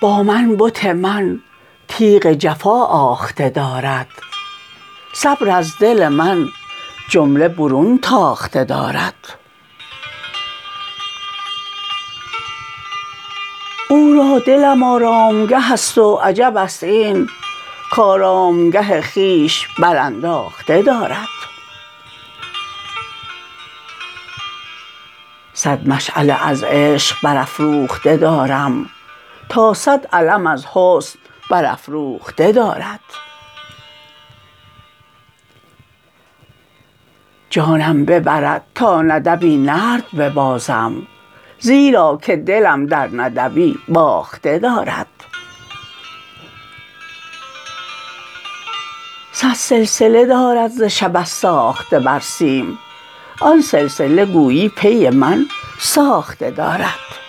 با من بت من تیغ جفا آخته دارد. صبر از دل من جمله برون تاخته دارد. او را دلم آرامگه است و عجب است این کآرامگه خویش برانداخته دارد. صد مشعله از عشق برافروخته دارم تا صد علم از حسن برافروخته دارد. جانم ببرد تا ندبی نرد ببازم زیرا که دلم در ندبی باخته دارد. صد سلسله دارد ز شبه ساخته بر سیم آن سلسله گویی پی من ساخته دارد.